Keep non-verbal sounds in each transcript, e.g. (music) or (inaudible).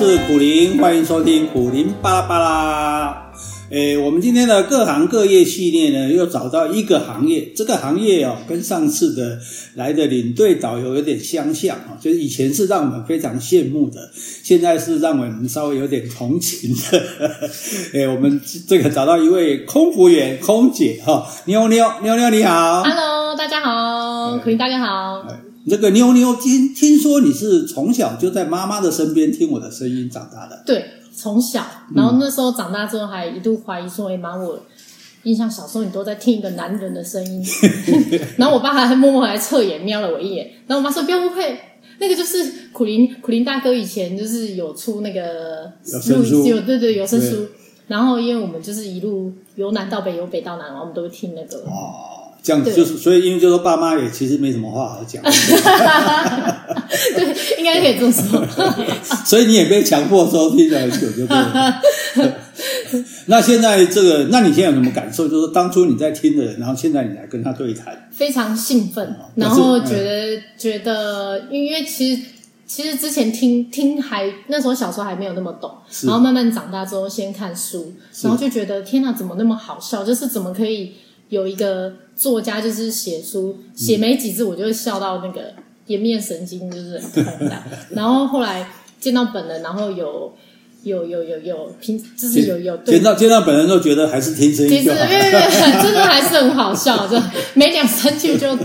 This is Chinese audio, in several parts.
是苦林，欢迎收听苦林巴拉巴拉。诶，我们今天的各行各业系列呢，又找到一个行业，这个行业哦，跟上次的来的领队导游有点相像啊，就是以前是让我们非常羡慕的，现在是让我们稍微有点同情的。(laughs) 诶，我们这个找到一位空服员空姐哈，妞妞妞妞你好，Hello，大家好，苦林大家好。这个妞妞听听说你是从小就在妈妈的身边听我的声音长大的，对。从小，然后那时候长大之后，还一度怀疑说：“哎妈，我印象小时候你都在听一个男人的声音。(laughs) ”然后我爸还默默来侧眼瞄了我一眼。然后我妈说：“不要误会，那个就是苦林苦林大哥以前就是有出那个录音有对对有声书。然后因为我们就是一路由南到北，由北到南，我们都会听那个。哦这样子就是，所以因为就是说爸妈也其实没什么话好讲。对，应该可以这么说。(laughs) 所以你也被强迫收听了很久，就对了。(laughs) 那现在这个，那你现在有什么感受？就是当初你在听的人，然后现在你来跟他对谈，非常兴奋，然后觉得、嗯、觉得，因为其实其实之前听听还那时候小时候还没有那么懂，然后慢慢长大之后先看书，然后就觉得天哪，怎么那么好笑？就是怎么可以？有一个作家就是写书，写没几字我就会笑到那个颜面神经就是很痛的。然后后来见到本人，然后有有有有有平，就是有有见到见到本人都觉得还是听声音就好，对对对，真的还是很好笑，就没两三句就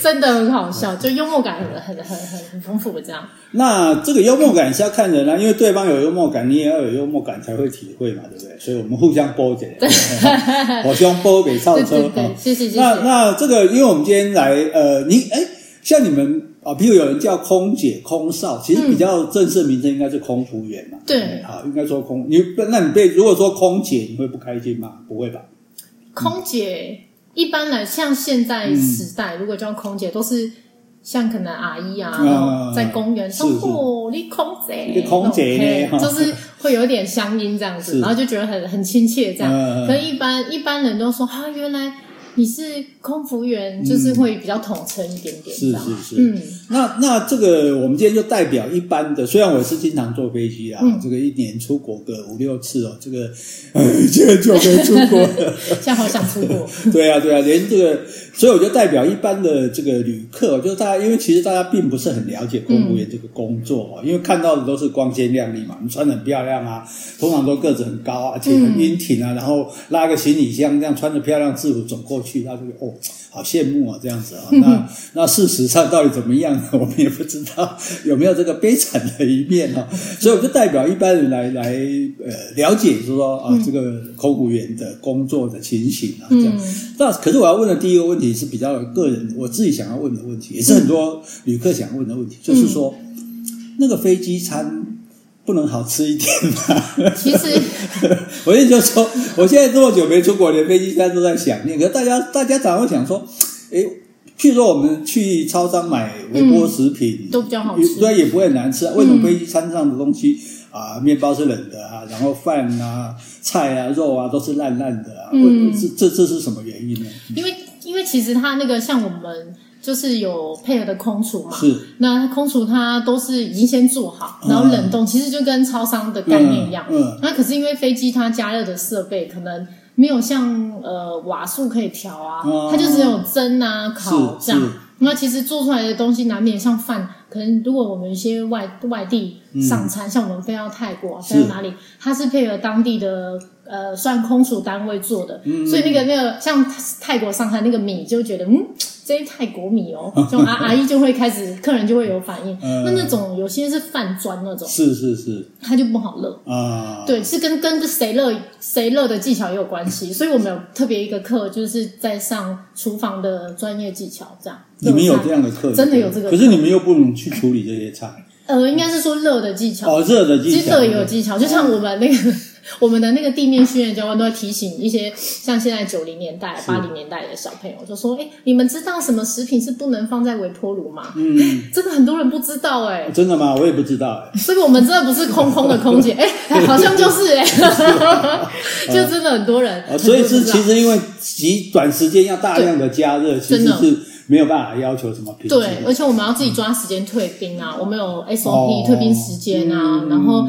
真的很好笑，就幽默感很很很很很丰富的这样。那这个幽默感是要看人啊，因为对方有幽默感，你也要有幽默感才会体会嘛，对不对？所以我们互相波折，(laughs) 互相波给超车。对，谢谢谢谢。那那这个，因为我们今天来，呃，你哎，像你们啊，比如有人叫空姐、空少，其实比较正式的名称应该是空服员嘛。对，好，应该说空你，那你被如果说空姐，你会不开心吗？不会吧？空姐一般来，像现在时代，如果叫空姐，都是。像可能阿姨啊，嗯、在公园说：“哦，你空姐，你空姐呢，就是会有点乡音这样子，然后就觉得很很亲切这样。嗯、可是一般一般人都说啊，原来。”你是空服员，就是会比较统称一点点，是是是。嗯，那那这个我们今天就代表一般的，虽然我是经常坐飞机啊，这个一年出国个五六次哦，这个 (laughs) 这个就没出国了，(laughs) 现在好想出国。(laughs) 对啊对啊，连这个，所以我就代表一般的这个旅客，就是大家，因为其实大家并不是很了解空服员这个工作哦，因为看到的都是光鲜亮丽嘛，你穿的很漂亮啊，通常都个子很高啊，而且很英挺啊，然后拉个行李箱这样穿着漂亮制服走过去。去他这个哦，好羡慕啊，这样子啊。(laughs) 那那事实上到底怎么样呢？(laughs) 我们也不知道有没有这个悲惨的一面啊。(laughs) 所以我就代表一般人来来呃了解，就是说啊，这个空服员的工作的情形啊，这样。那可是我要问的第一个问题是比较个人，我自己想要问的问题，也是很多旅客想问的问题，就是说那个飞机餐。不能好吃一点吗？其实，(laughs) 我意思就说，我现在这么久没出国，连飞机餐都在想念。可是大家，大家常会想说，诶，譬如说我们去超商买微波食品，嗯、都比较好吃，对，也不会很难吃。为什么飞机餐上的东西啊，面包是冷的啊，然后饭啊、菜啊、肉啊都是烂烂的啊？嗯，这这这是什么原因呢？因为，因为其实它那个像我们。就是有配合的空厨嘛，是。那空厨它都是已经先做好，然后冷冻，嗯、其实就跟超商的概念一样。嗯，嗯。那可是因为飞机它加热的设备可能没有像呃瓦数可以调啊，嗯、它就只有蒸啊烤这样。那其实做出来的东西难免像饭，可能如果我们一些外外地上餐，嗯、像我们飞到泰国，飞到哪里，它是配合当地的呃算空厨单位做的，嗯、所以那个那个像泰国上餐那个米就觉得嗯。这些泰国米哦，(laughs) 就阿阿姨就会开始，客人就会有反应。那那种有些是饭砖那种，是是是，它就不好热啊。对，是跟跟谁热谁热的技巧也有关系。所以我们有特别一个课，就是在上厨房的专业技巧，这样。你们有这样的课？真的有这个？可是你们又不能去处理这些菜。呃，应该是说热的技巧哦，热的技巧，其实热也有技巧，就像我们那个。我们的那个地面训练教官都会提醒一些像现在九零年代、八零年代的小朋友，就说：“哎，你们知道什么食品是不能放在微波炉吗？”嗯，真 (laughs) 的很多人不知道哎。真的吗？我也不知道哎。这个我们真的不是空空的空姐 (laughs) 哎，好像就是哎，(laughs) 就真的很多人。所以是其实因为极短时间要大量的加热，其实是没有办法要求什么品质。对，而且我们要自己抓时间退冰啊，我们有 SOP 退冰时间啊，然后。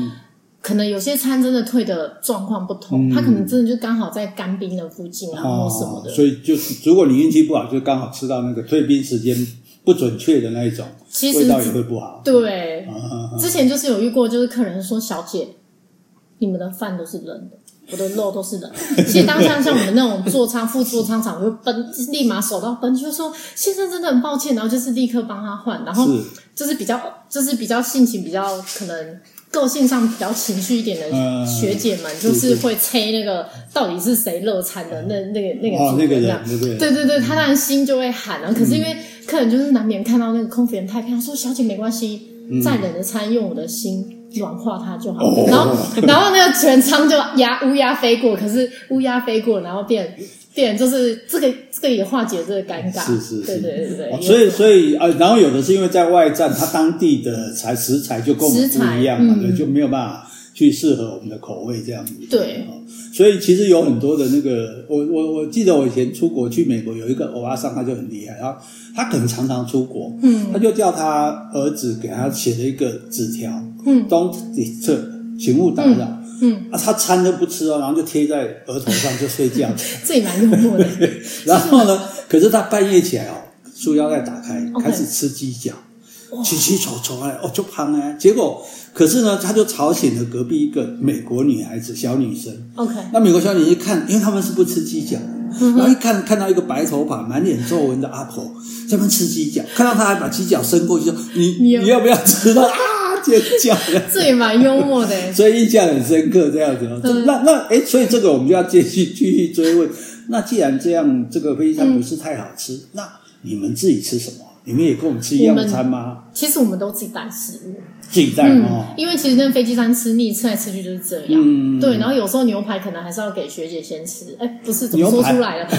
可能有些餐真的退的状况不同，他可能真的就刚好在干冰的附近啊，或什么的。所以就是如果你运气不好，就刚好吃到那个退冰时间不准确的那一种，其实味道也会不好。对，之前就是有遇过，就是客人说：“小姐，你们的饭都是冷的。”我的肉都是冷，(laughs) 其实当下像我们那种座舱副座舱长，我就奔，立马手到奔，就说先生真的很抱歉，然后就是立刻帮他换，然后就是比较就是比较性情比较可能个性上比较情绪一点的学姐们，就是会催那个到底是谁热餐的那那个那个那个人，对对对，他当然心就会喊了，可是因为客人就是难免看到那个空服员太漂亮，说小姐没关系，再冷的餐用我的心。软化它就好，然后然后那个全舱就鸦乌鸦飞过，可是乌鸦飞过，然后变变就是这个这个也化解这个尴尬，是是是，对对对对。所以所以呃，然后有的是因为在外站，它当地的材食材就跟我们不一样嘛，对，就没有办法去适合我们的口味这样子。对，所以其实有很多的那个，我我我记得我以前出国去美国，有一个欧巴桑，他就很厉害，然后他可能常常出国，嗯，他就叫他儿子给他写了一个纸条。嗯，Don't disturb，请勿打扰。嗯，啊，他餐都不吃哦，然后就贴在额头上就睡觉。这也蛮幽默的。(laughs) 然后呢，可是他半夜起来哦，束腰带打开，开始吃鸡脚，起起瞅瞅哎，哦，就胖哎。结果，可是呢，他就吵醒了隔壁一个美国女孩子，小女生。OK，那美国小女生一看，因为他们是不吃鸡脚，然后一看看到一个白头发、满脸皱纹的阿婆在那吃鸡脚，看到她还把鸡脚伸过去说：“你你要不要吃呢？”尖叫，(laughs) 这也蛮幽默的，(laughs) 所以印象很深刻。这样子，嗯、那那哎，所以这个我们就要继续继续追问。(laughs) 那既然这样，这个飞机餐不是太好吃，嗯、那你们自己吃什么？你们也跟我们吃一样的餐吗？其实我们都自己带食物，自己带哦、嗯。因为其实那飞机餐吃腻，吃来吃去就是这样。嗯，对。然后有时候牛排可能还是要给学姐先吃。哎，不是，怎么说出来了？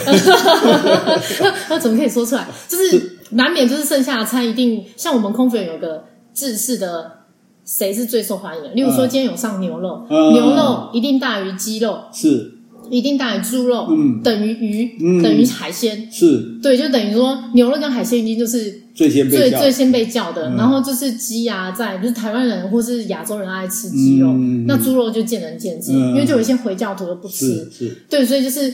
那怎么可以说出来？就是难免就是剩下的餐一定像我们空服员有个制式的。谁是最受欢迎的？例如说，今天有上牛肉，嗯、牛肉一定大于鸡肉，是，一定大于猪肉，嗯，等于鱼，嗯、等于海鲜，是，对，就等于说牛肉跟海鲜一定就是。最先被最最先被叫的，然后就是鸡啊，在就是台湾人或是亚洲人爱吃鸡肉，那猪肉就见仁见智，因为就有一些回教徒都不吃，对，所以就是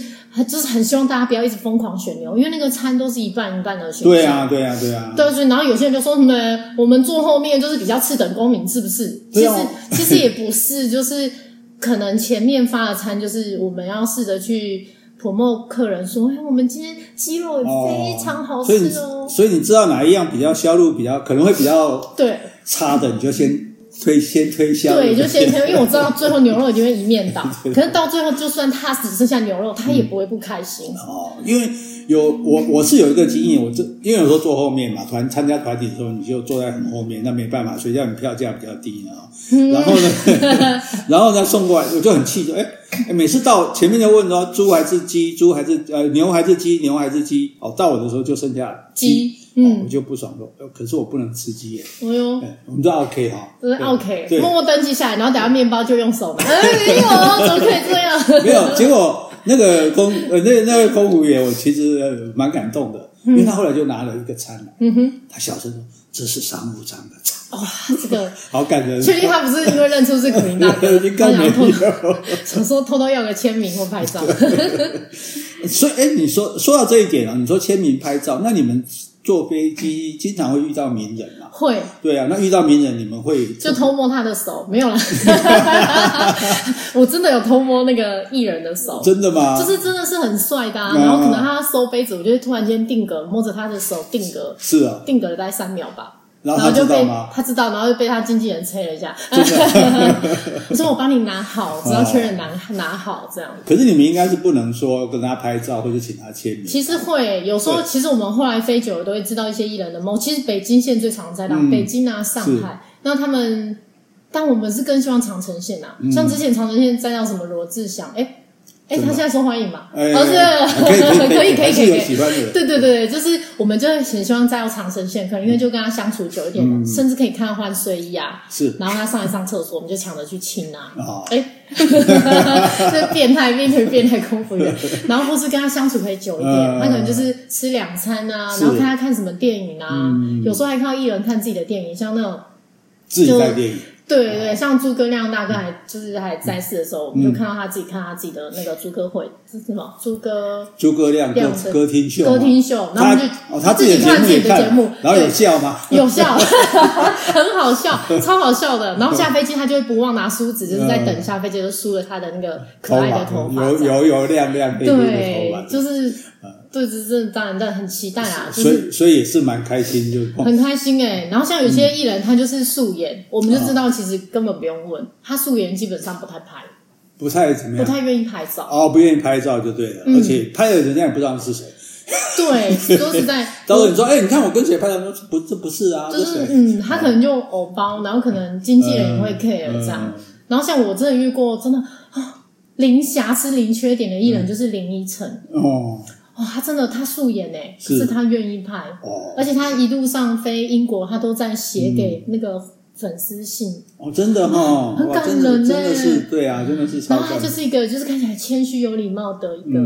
就是很希望大家不要一直疯狂选牛，因为那个餐都是一半一半的选项。对啊，对啊，对啊。对，所以然后有些人就说什么，我们坐后面就是比较次等公民，是不是？其实其实也不是，就是可能前面发的餐就是我们要试着去。promote 客人说：“哎，我们今天鸡肉也非常好吃哦。”所以你知道哪一样比较销路比较可能会比较对差的，你就先推先推销。对，就先推，因为我知道最后牛肉一定会一面倒。(laughs) 可是到最后，就算他只剩下牛肉，他也不会不开心哦。因为有我我是有一个经验，我这因为有时候坐后面嘛，团参加团体的时候，你就坐在很后面，那没办法，所以叫你票价比较低啊。然后呢，(laughs) 然后呢送过来，我就很气，就哎。每次到前面就问说猪还是鸡，猪还是呃牛还是鸡，牛还是鸡。哦，到我的时候就剩下鸡，嗯，我就不爽说，可是我不能吃鸡耶。哎呦，我们都 OK 哈，都是 OK，默默登记下来，然后等下面包就用手拿。哎呦，怎么可以这样？没有，结果那个空呃那那位空服员，我其实蛮感动的，因为他后来就拿了一个餐来，嗯哼，他小声说这是商务舱的餐。哇，这个 (laughs) 好感人！确定他不是因为认出是古林大哥，(laughs) 应该没有想说偷偷要个签名或拍照。所以，哎，你说说到这一点啊，你说签名拍照，那你们坐飞机经常会遇到名人啊？会，对啊，那遇到名人你们会就偷摸他的手？没有啦，(laughs) (laughs) 我真的有偷摸那个艺人的手，真的吗？就是真的是很帅的，啊然后可能他收杯子，我就会突然间定格，摸着他的手定格，是啊，定格了大概三秒吧。然后他就被他知道，然后就被他经纪人催了一下。(laughs) 我说我帮你拿好，只要确认拿拿好这样。可是你们应该是不能说跟他拍照或者请他签名。其实会有时候，其实我们后来飞久了都会知道一些艺人的梦。其实北京线最常在到北京啊、上海，那他们，但我们是更希望长城线啊。像之前长城线在到什么罗志祥，哎。哎，他现在受欢迎嘛？哦，是，可以，可以，(laughs) 可以，可以。喜欢的。对对对，就是我们就很希望再有长生线客，因为就跟他相处久一点，甚至可以看他换睡衣啊。是。然后他上来上厕所，我们就抢着去亲啊。哦。哎，(laughs) 这变态，变成，变态空服员。然后或是跟他相处可以久一点，他可能就是吃两餐啊，然后看他看什么电影啊。有时候还看到艺人看自己的电影，像那种自己带电影。对对对，像诸葛亮大哥还就是还在世的时候，我们就看到他自己看他自己的那个诸葛会是什么诸葛诸葛亮歌歌厅秀，歌厅秀，然后就哦他自己看自己的节目，然后有笑吗？有笑，(laughs) 很好笑，超好笑的。然后下飞机他就不忘拿梳子，就是在等下飞机就梳了他的那个可爱的头发，油油油亮亮的头发，就是。对，这这当然，但很期待啊！所以，所以也是蛮开心，就很开心哎。然后像有些艺人，他就是素颜，我们就知道其实根本不用问，他素颜基本上不太拍，不太怎么样，不太愿意拍照哦，不愿意拍照就对了。而且拍的人家也不知道是谁。对，(laughs) 说实在，到时候你说，哎，你看我跟谁拍照？说不，这不是啊，就是嗯，他可能就偶包，然后可能经纪人也会 care 这样。然后像我真的遇过，真的啊，零瑕疵、零缺点的艺人就是林依晨哦。哦，他真的他素颜诶，可是他愿意拍，哦，而且他一路上飞英国，他都在写给那个粉丝信。哦，真的哈，很感人呢，真的是对啊，真的是。然后他就是一个，就是看起来谦虚有礼貌的一个，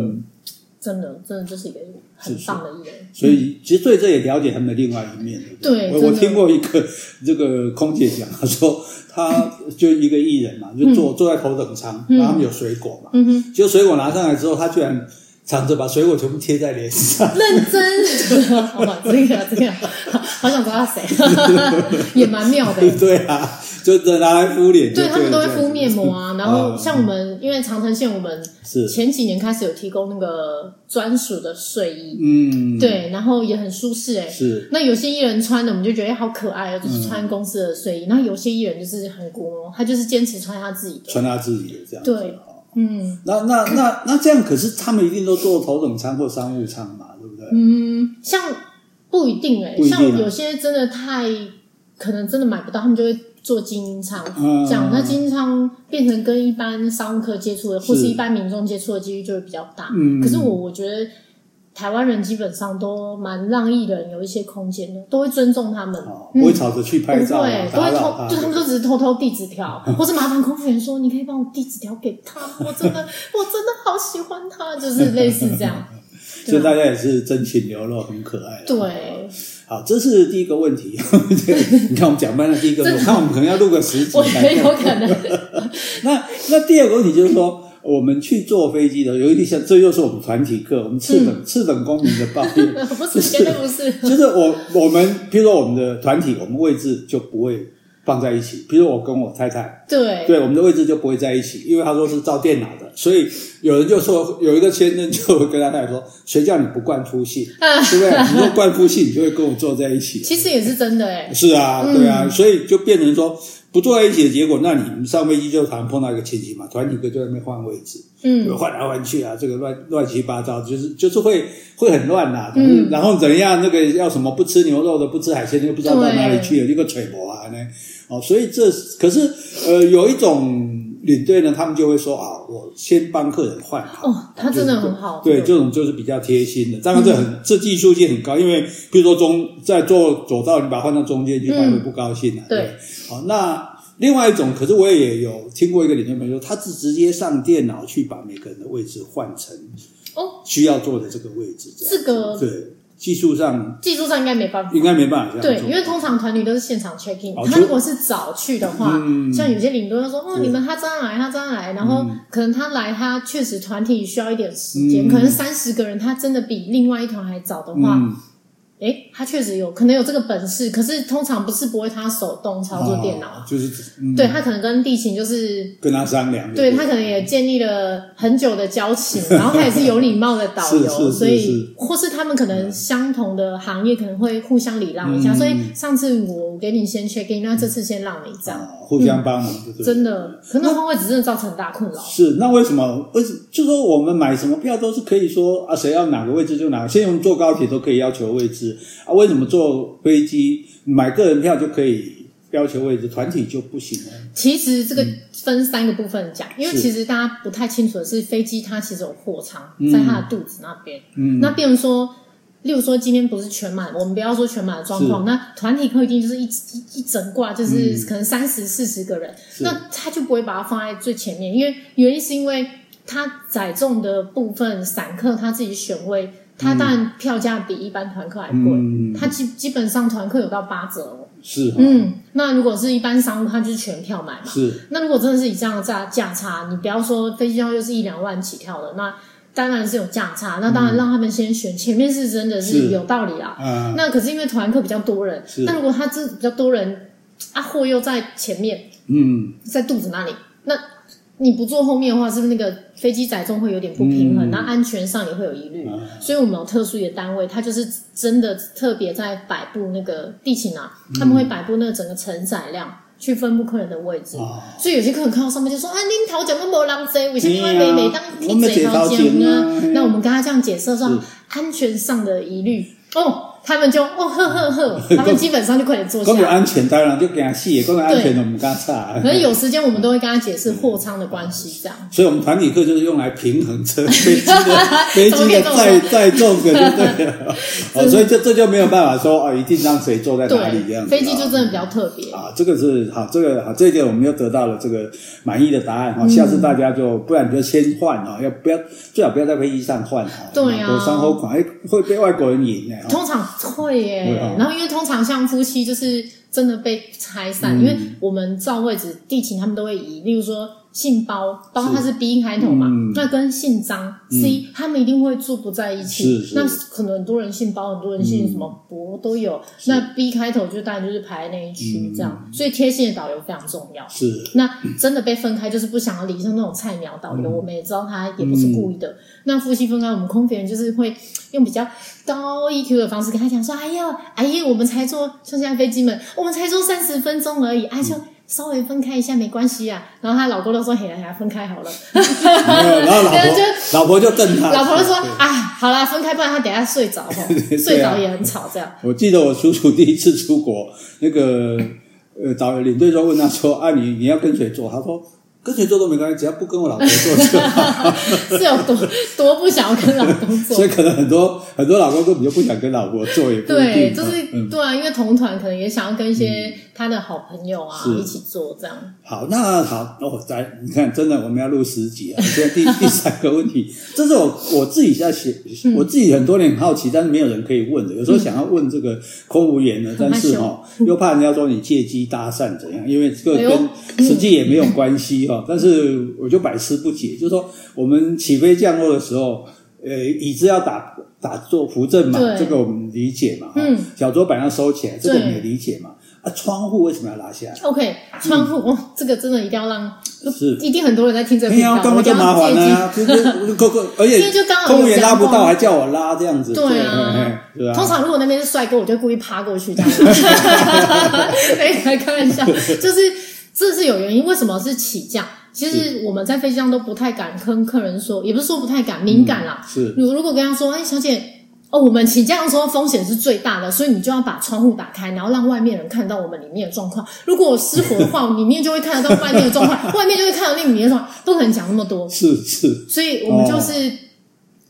真的，真的就是一个很棒的艺人。所以其实对这也了解他们的另外一面。对，我听过一个这个空姐讲，她说他就一个艺人嘛，就坐坐在头等舱，然后他们有水果嘛，嗯哼，结果水果拿上来之后，他居然。藏着把水果全部贴在脸上，(laughs) 认真，(laughs) 好吧，这个这个，好想知道他谁，(laughs) 也蛮妙的。对啊，就拿来敷脸。对，他们都会敷面膜啊，然后像我们，因为长城线，我们是前几年开始有提供那个专属的睡衣，嗯，对，然后也很舒适哎。是。那有些艺人穿的，我们就觉得好可爱哦，就是穿公司的睡衣。那有些艺人就是很古哦，他就是坚持穿他自己的，穿他自己的这样。对。嗯，那那那那这样，可是他们一定都坐头等舱或商务舱嘛，对不对？嗯，像不一定哎、欸，啊、像有些真的太可能真的买不到，他们就会坐精英舱。嗯，这样那精英舱变成跟一般商务客接触的，是或是一般民众接触的几率就会比较大。嗯，可是我我觉得。台湾人基本上都蛮让艺人有一些空间的，都会尊重他们，不会吵着去拍照，对，都会偷，就他们都只是偷偷递纸条，(laughs) 或是麻烦空服员说：“你可以帮我递纸条给他，我真的，(laughs) 我真的好喜欢他。”就是类似这样，(laughs) 所以大家也是真情流露，很可爱。对，好，这是第一个问题。你看我们讲完了第一个，我看我们可能要录个十集，我觉得有可能。那那第二个问题就是说。我们去坐飞机的，有一点像，这又是我们团体课，我们次等、嗯、次等公民的抱怨，(laughs) 不是，绝对不是，就是我我们，比如说我们的团体，我们位置就不会放在一起。比如我跟我太太，对对，我们的位置就不会在一起，因为他说是照电脑的，所以有人就说，(laughs) 有一个先生就会跟他太太说，谁叫你不冠夫姓，对不对？你若冠夫姓，你就会跟我坐在一起。(laughs) 其实也是真的哎，是啊，对啊，嗯、所以就变成说。不坐在一起的结果，那你们上飞机就常碰到一个情形嘛，团体哥就在那边换位置，嗯，换来换去啊，这个乱乱七八糟，就是就是会会很乱呐，嗯，然后怎样，那个要什么不吃牛肉的，不吃海鲜，又不知道到哪里去了，一个揣摩啊，那哦，所以这可是呃，有一种领队呢，他们就会说啊，我先帮客人换好，哦，他真的很好，对，这种就是比较贴心的，当然这很这技术性很高，因为比如说中在做左道，你把它换到中间去，他会不高兴啊，对。好，那另外一种，可是我也有听过一个领队朋友，他是直接上电脑去把每个人的位置换成哦。需要坐的这个位置，这个对技术上技术上应该没办法，应该没办法对，因为通常团体都是现场 check in，他如果是早去的话，像有些领队说哦，你们他这样来，他这样来，然后可能他来，他确实团体需要一点时间，可能三十个人，他真的比另外一团还早的话。诶，他确实有可能有这个本事，可是通常不是不会他手动操作电脑，哦、就是、嗯、对他可能跟地勤就是跟他商量，对他可能也建立了很久的交情，然后他也是有礼貌的导游，(laughs) 所以或是他们可能相同的行业可能会互相礼让一下，嗯、所以上次我给你先 check in，那这次先让你这样，哦、互相帮忙，嗯、真的，可能换位置真的造成很大困扰。是，那为什么？为什么？就说我们买什么票都是可以说啊，谁要哪个位置就哪个，现在我们坐高铁都可以要求位置。啊，为什么坐飞机买个人票就可以要求位置，团体就不行呢？其实这个分三个部分讲，嗯、因为其实大家不太清楚的是，飞机它其实有货舱在它的肚子那边。嗯，那比如说，例如说今天不是全满，我们不要说全满的状况，那团体客一定就是一一一整挂，就是可能三十四十个人，是那他就不会把它放在最前面，因为原因是因为他载重的部分，散客他自己选位。他当然票价比一般团客还贵，嗯、它基基本上团客有到八折哦。是，嗯，那如果是一般商务，它就是全票买嘛。是，那如果真的是以这样的价价差，你不要说飞机票又是一两万起跳的，那当然是有价差。那当然让他们先选，前面是真的是有道理啦。嗯，那可是因为团客比较多人，那如果他这比较多人，啊货又在前面，嗯，在肚子那里，那。你不坐后面的话，是不是那个飞机载重会有点不平衡？那、嗯、安全上也会有疑虑。嗯、所以我们有特殊的单位，他就是真的特别在摆布那个地勤啊，嗯、他们会摆布那个整个承载量，去分布客人的位置。哦、所以有些客人看到上面就说：“啊，您头奖都没人坐，为什么每每当听谁头奖呢？”那我们跟他这样解释说，安全上的疑虑哦。他们就哦呵呵呵，(laughs) 他们基本上就快点坐下。关于安全，当然就给他细；关于安全的，我们跟他差。可能有时间，我们都会跟他解释货舱的关系，这样。所以，我们团体课就是用来平衡车飞机的 (laughs) 飞机的载载重的，就对了。(laughs) 哦，所以这这就没有办法说哦，一定让谁坐在哪里这样子。飞机就真的比较特别啊。这个是好，这个好，这一点我们又得到了这个满意的答案哈。下次大家就不然你就先换啊，要不要最好不要在飞机上换哈。对啊。伤后款哎，会被外国人赢哎。通常会耶。然后，因为通常像夫妻就是真的被拆散，嗯、因为我们照位置地勤他们都会移，例如说。姓包，包他是 B 开头嘛？嗯、那跟姓张 C，、嗯、他们一定会住不在一起。那可能很多人姓包，很多人姓什么博、嗯、都有。那 B 开头就当然就是排在那一区这样。嗯、所以贴心的导游非常重要。是。那真的被分开，就是不想要理，像那种菜鸟导游，嗯、我们也知道他也不是故意的。嗯、那夫妻分开，我们空服员就是会用比较高 EQ 的方式跟他讲说：“哎呀，哎呀，我们才坐，像现在飞机们，我们才做三十分钟而已，啊就。嗯”稍微分开一下没关系啊，然后她老公都说：“嘿呀嘿呀，分开好了。”然后老婆 (laughs) 就老婆就瞪他，老婆就说：“啊，好啦，分开，不然他等下睡着，(laughs) 睡着也很吵。”这样。我记得我叔叔第一次出国，那个呃导游领队就问他说：“啊，你你要跟谁坐？”他说。跟谁做都没关系，只要不跟我老婆做就好。(laughs) 是有多多不想要跟老公做，所以可能很多很多老公根本就不想跟老婆做，也不对，就是、嗯、对啊，因为同团可能也想要跟一些他的好朋友啊、嗯、一起做这样。好，那好，那我再你看，真的我们要录十集啊。现在第 (laughs) 第三个问题，这是我我自己在写，嗯、我自己很多年很好奇，但是没有人可以问的。有时候想要问这个空无言的，但是哈，又怕人家说你借机搭讪怎样，因为这个跟实际也没有关系哈。(laughs) 但是我就百思不解，就是说我们起飞降落的时候，呃，椅子要打打坐扶正嘛，这个我们理解嘛。嗯，小桌板要收起来，这个我们也理解嘛。啊，窗户为什么要拉下来？OK，窗户、嗯、哦，这个真的一定要让，是一定很多人在听这个。没有，刚刚就麻烦了啊，就是 (laughs) 而且空服员拉不到，还叫我拉这样子。对啊，对啊。通常如果那边是帅哥，我就故意趴过去这样子。(laughs) 哎，开玩笑，就是这是有原因，为什么是起降？其实我们在飞机上都不太敢跟客人说，也不是说不太敢，敏感啦。嗯、是，如如果跟他说，哎，小姐，哦，我们起降的时候风险是最大的，所以你就要把窗户打开，然后让外面人看到我们里面的状况。如果失火的话，里面就会看得到外面的状况，(laughs) 外面就会看到那里面的状况，不可能讲那么多。是是，所以我们就是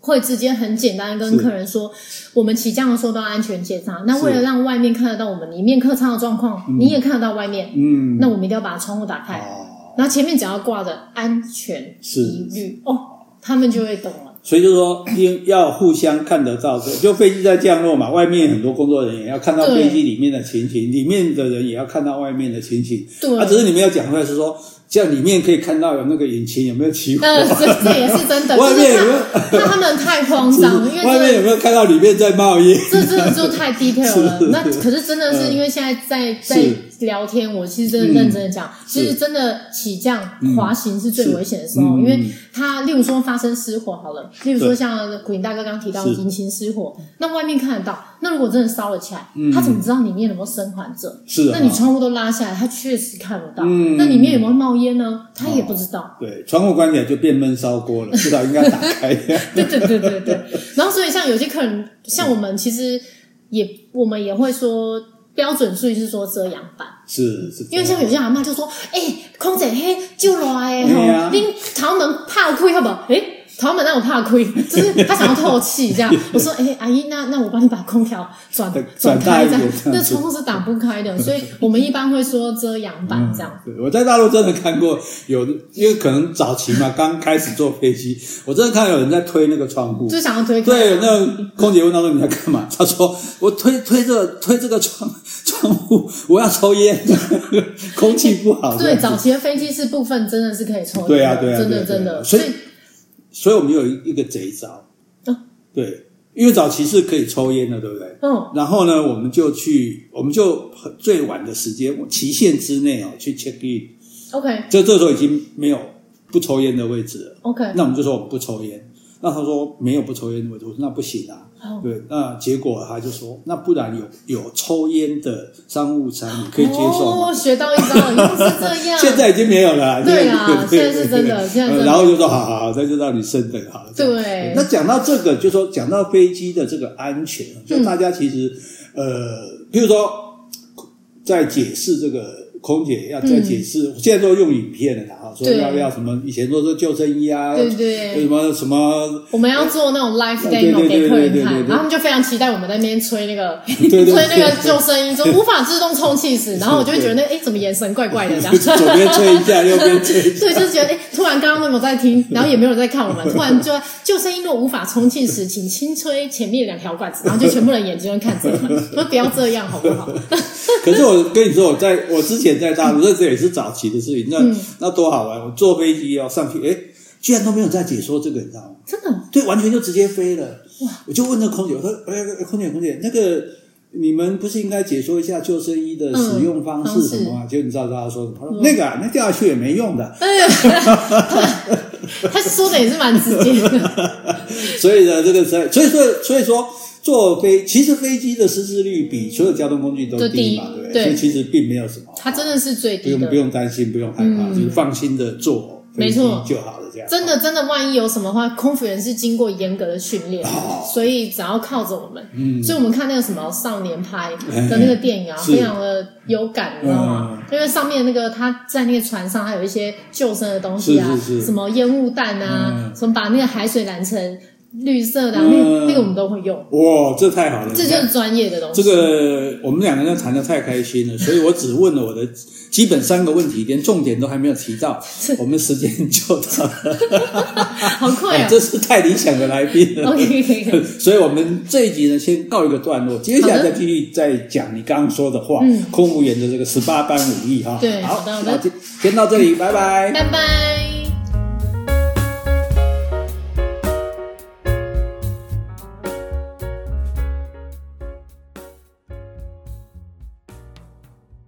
会直接很简单跟客人说，我们起降的时候都要安全检查。那为了让外面看得到我们里面客舱的状况，你也看得到外面，嗯，那我们一定要把窗户打开。哦然后前面只要挂着安全疑虑是哦，他们就会懂了。所以就是说，应要互相看得到，就飞机在降落嘛，外面很多工作人员要看到飞机里面的情形，里面的人也要看到外面的情形。对，啊，只是你们要讲出来是说。这样里面可以看到有那个引擎有没有起火？呃，这这也是真的。(laughs) 外面有没有？怕他们太慌张，(laughs) 因为外面有没有看到里面在冒烟？这真的就太 detail 了。(laughs) 那可是真的是因为现在在在聊天，我其实真的认真的讲，其实真的起降滑行是最危险的时候，因为它例如说发生失火好了，例如说像古林大哥刚提到引擎失火，那外面看得到，那如果真的烧了起来，他怎么知道里面有没有生还者？是，那你窗户都拉下来，他确实看不到。那里面有没有冒？烟呢？他也不知道。对，窗户关起来就变闷烧锅了，至少应该打开。(laughs) 对对对对对。然后，所以像有些客人，像我们其实也，我们也会说标准术语是说遮阳板。是是。因为像有些阿嬷就说：“哎，空姐嘿就来吼，你头门怕开好不好？哎，桃门那我怕亏，(laughs) 就是他想要透气这样。(laughs) 我说，哎、欸，阿姨，那那我帮你把空调转 (laughs) 转开这样，那窗户是打不开的，所以我们一般会说遮阳板这样。嗯、我在大陆真的看过有，因为可能早期嘛，刚开始坐飞机，我真的看到有人在推那个窗户，就想要推开。对，那个空姐问他说你在干嘛？他说我推推这个推这个窗窗户，我要抽烟，空气不好。对，早期的飞机是部分真的是可以抽烟，对啊，对啊，真的真的，所以。所以我们有一个贼招，嗯，对，因为早期是可以抽烟的，对不对？嗯，然后呢，我们就去，我们就最晚的时间期限之内哦，去 check in，OK，这这时候已经没有不抽烟的位置了，OK，那我们就说我们不抽烟。那他说没有不抽烟的位置，我说那不行啊。Oh. 对，那结果他就说，那不然有有抽烟的商务舱你可以接受吗？哦，学到一招，原来是这样。(laughs) 现在已经没有了。对啊，现在是真的。现在真的。然后就说好好好，那就让你升等好了。对。那讲到这个，就说讲到飞机的这个安全，就大家其实、嗯、呃，譬如说在解释这个。空姐要再解释，现在都用影片了哈，说要不要什么？以前都是救生衣啊，对对，什么什么？我们要做那种 live demo 给客人看，然后他们就非常期待我们在那边吹那个吹那个救生衣，说无法自动 (laughs) 充气时，然后我就会觉得那哎，怎么眼神怪怪的 (laughs) 这样？左边吹一下，右边吹。(laughs) 对，就是觉得哎，突然刚刚都没有在听，然后也没有人在看我们，突然就救生衣若无法充气时，请轻吹前面两条管子，然后就全部人眼睛都看着我们，说不要这样好不好？可是我跟你说，我在我之前在大陆，这这也是早期的事情，那、嗯、那多好玩！我坐飞机要上去，哎，居然都没有在解说这个，你知道吗？真的？对，完全就直接飞了。哇！我就问那空姐，我说：“哎，空姐，空姐，那个你们不是应该解说一下救生衣的使用方式什么吗？”结果、嗯、你知道他说什么？他说：“嗯、那个啊，那掉下去也没用的。哎呀” (laughs) 他说的也是蛮直接的。(laughs) 所以呢，这个所以所以说，所以说。坐飞，其实飞机的失事率比所有交通工具都低嘛，对不对？所以其实并没有什么，它真的是最低的，不用不用担心，不用害怕，就是放心的坐飞机就好了，这样。真的真的，万一有什么话，空服员是经过严格的训练，所以只要靠着我们。嗯，所以我们看那个什么少年拍的那个电影啊，非常的有感，你知道吗？因为上面那个他在那个船上，还有一些救生的东西啊，什么烟雾弹啊，什么把那个海水染成。绿色的、啊，那个、那个我们都会用。哇，这太好了！这就是专业的东西。这个我们两个人谈的太开心了，(laughs) 所以我只问了我的基本三个问题，连重点都还没有提到。我们时间就到了，(laughs) 好快啊！这是太理想的来宾了。(laughs) OK，所以我们这一集呢，先告一个段落，接下来再继续再讲你刚刚说的话。嗯，空服员的这个十八般武艺哈。对，好，好，先到这里，拜拜，拜拜。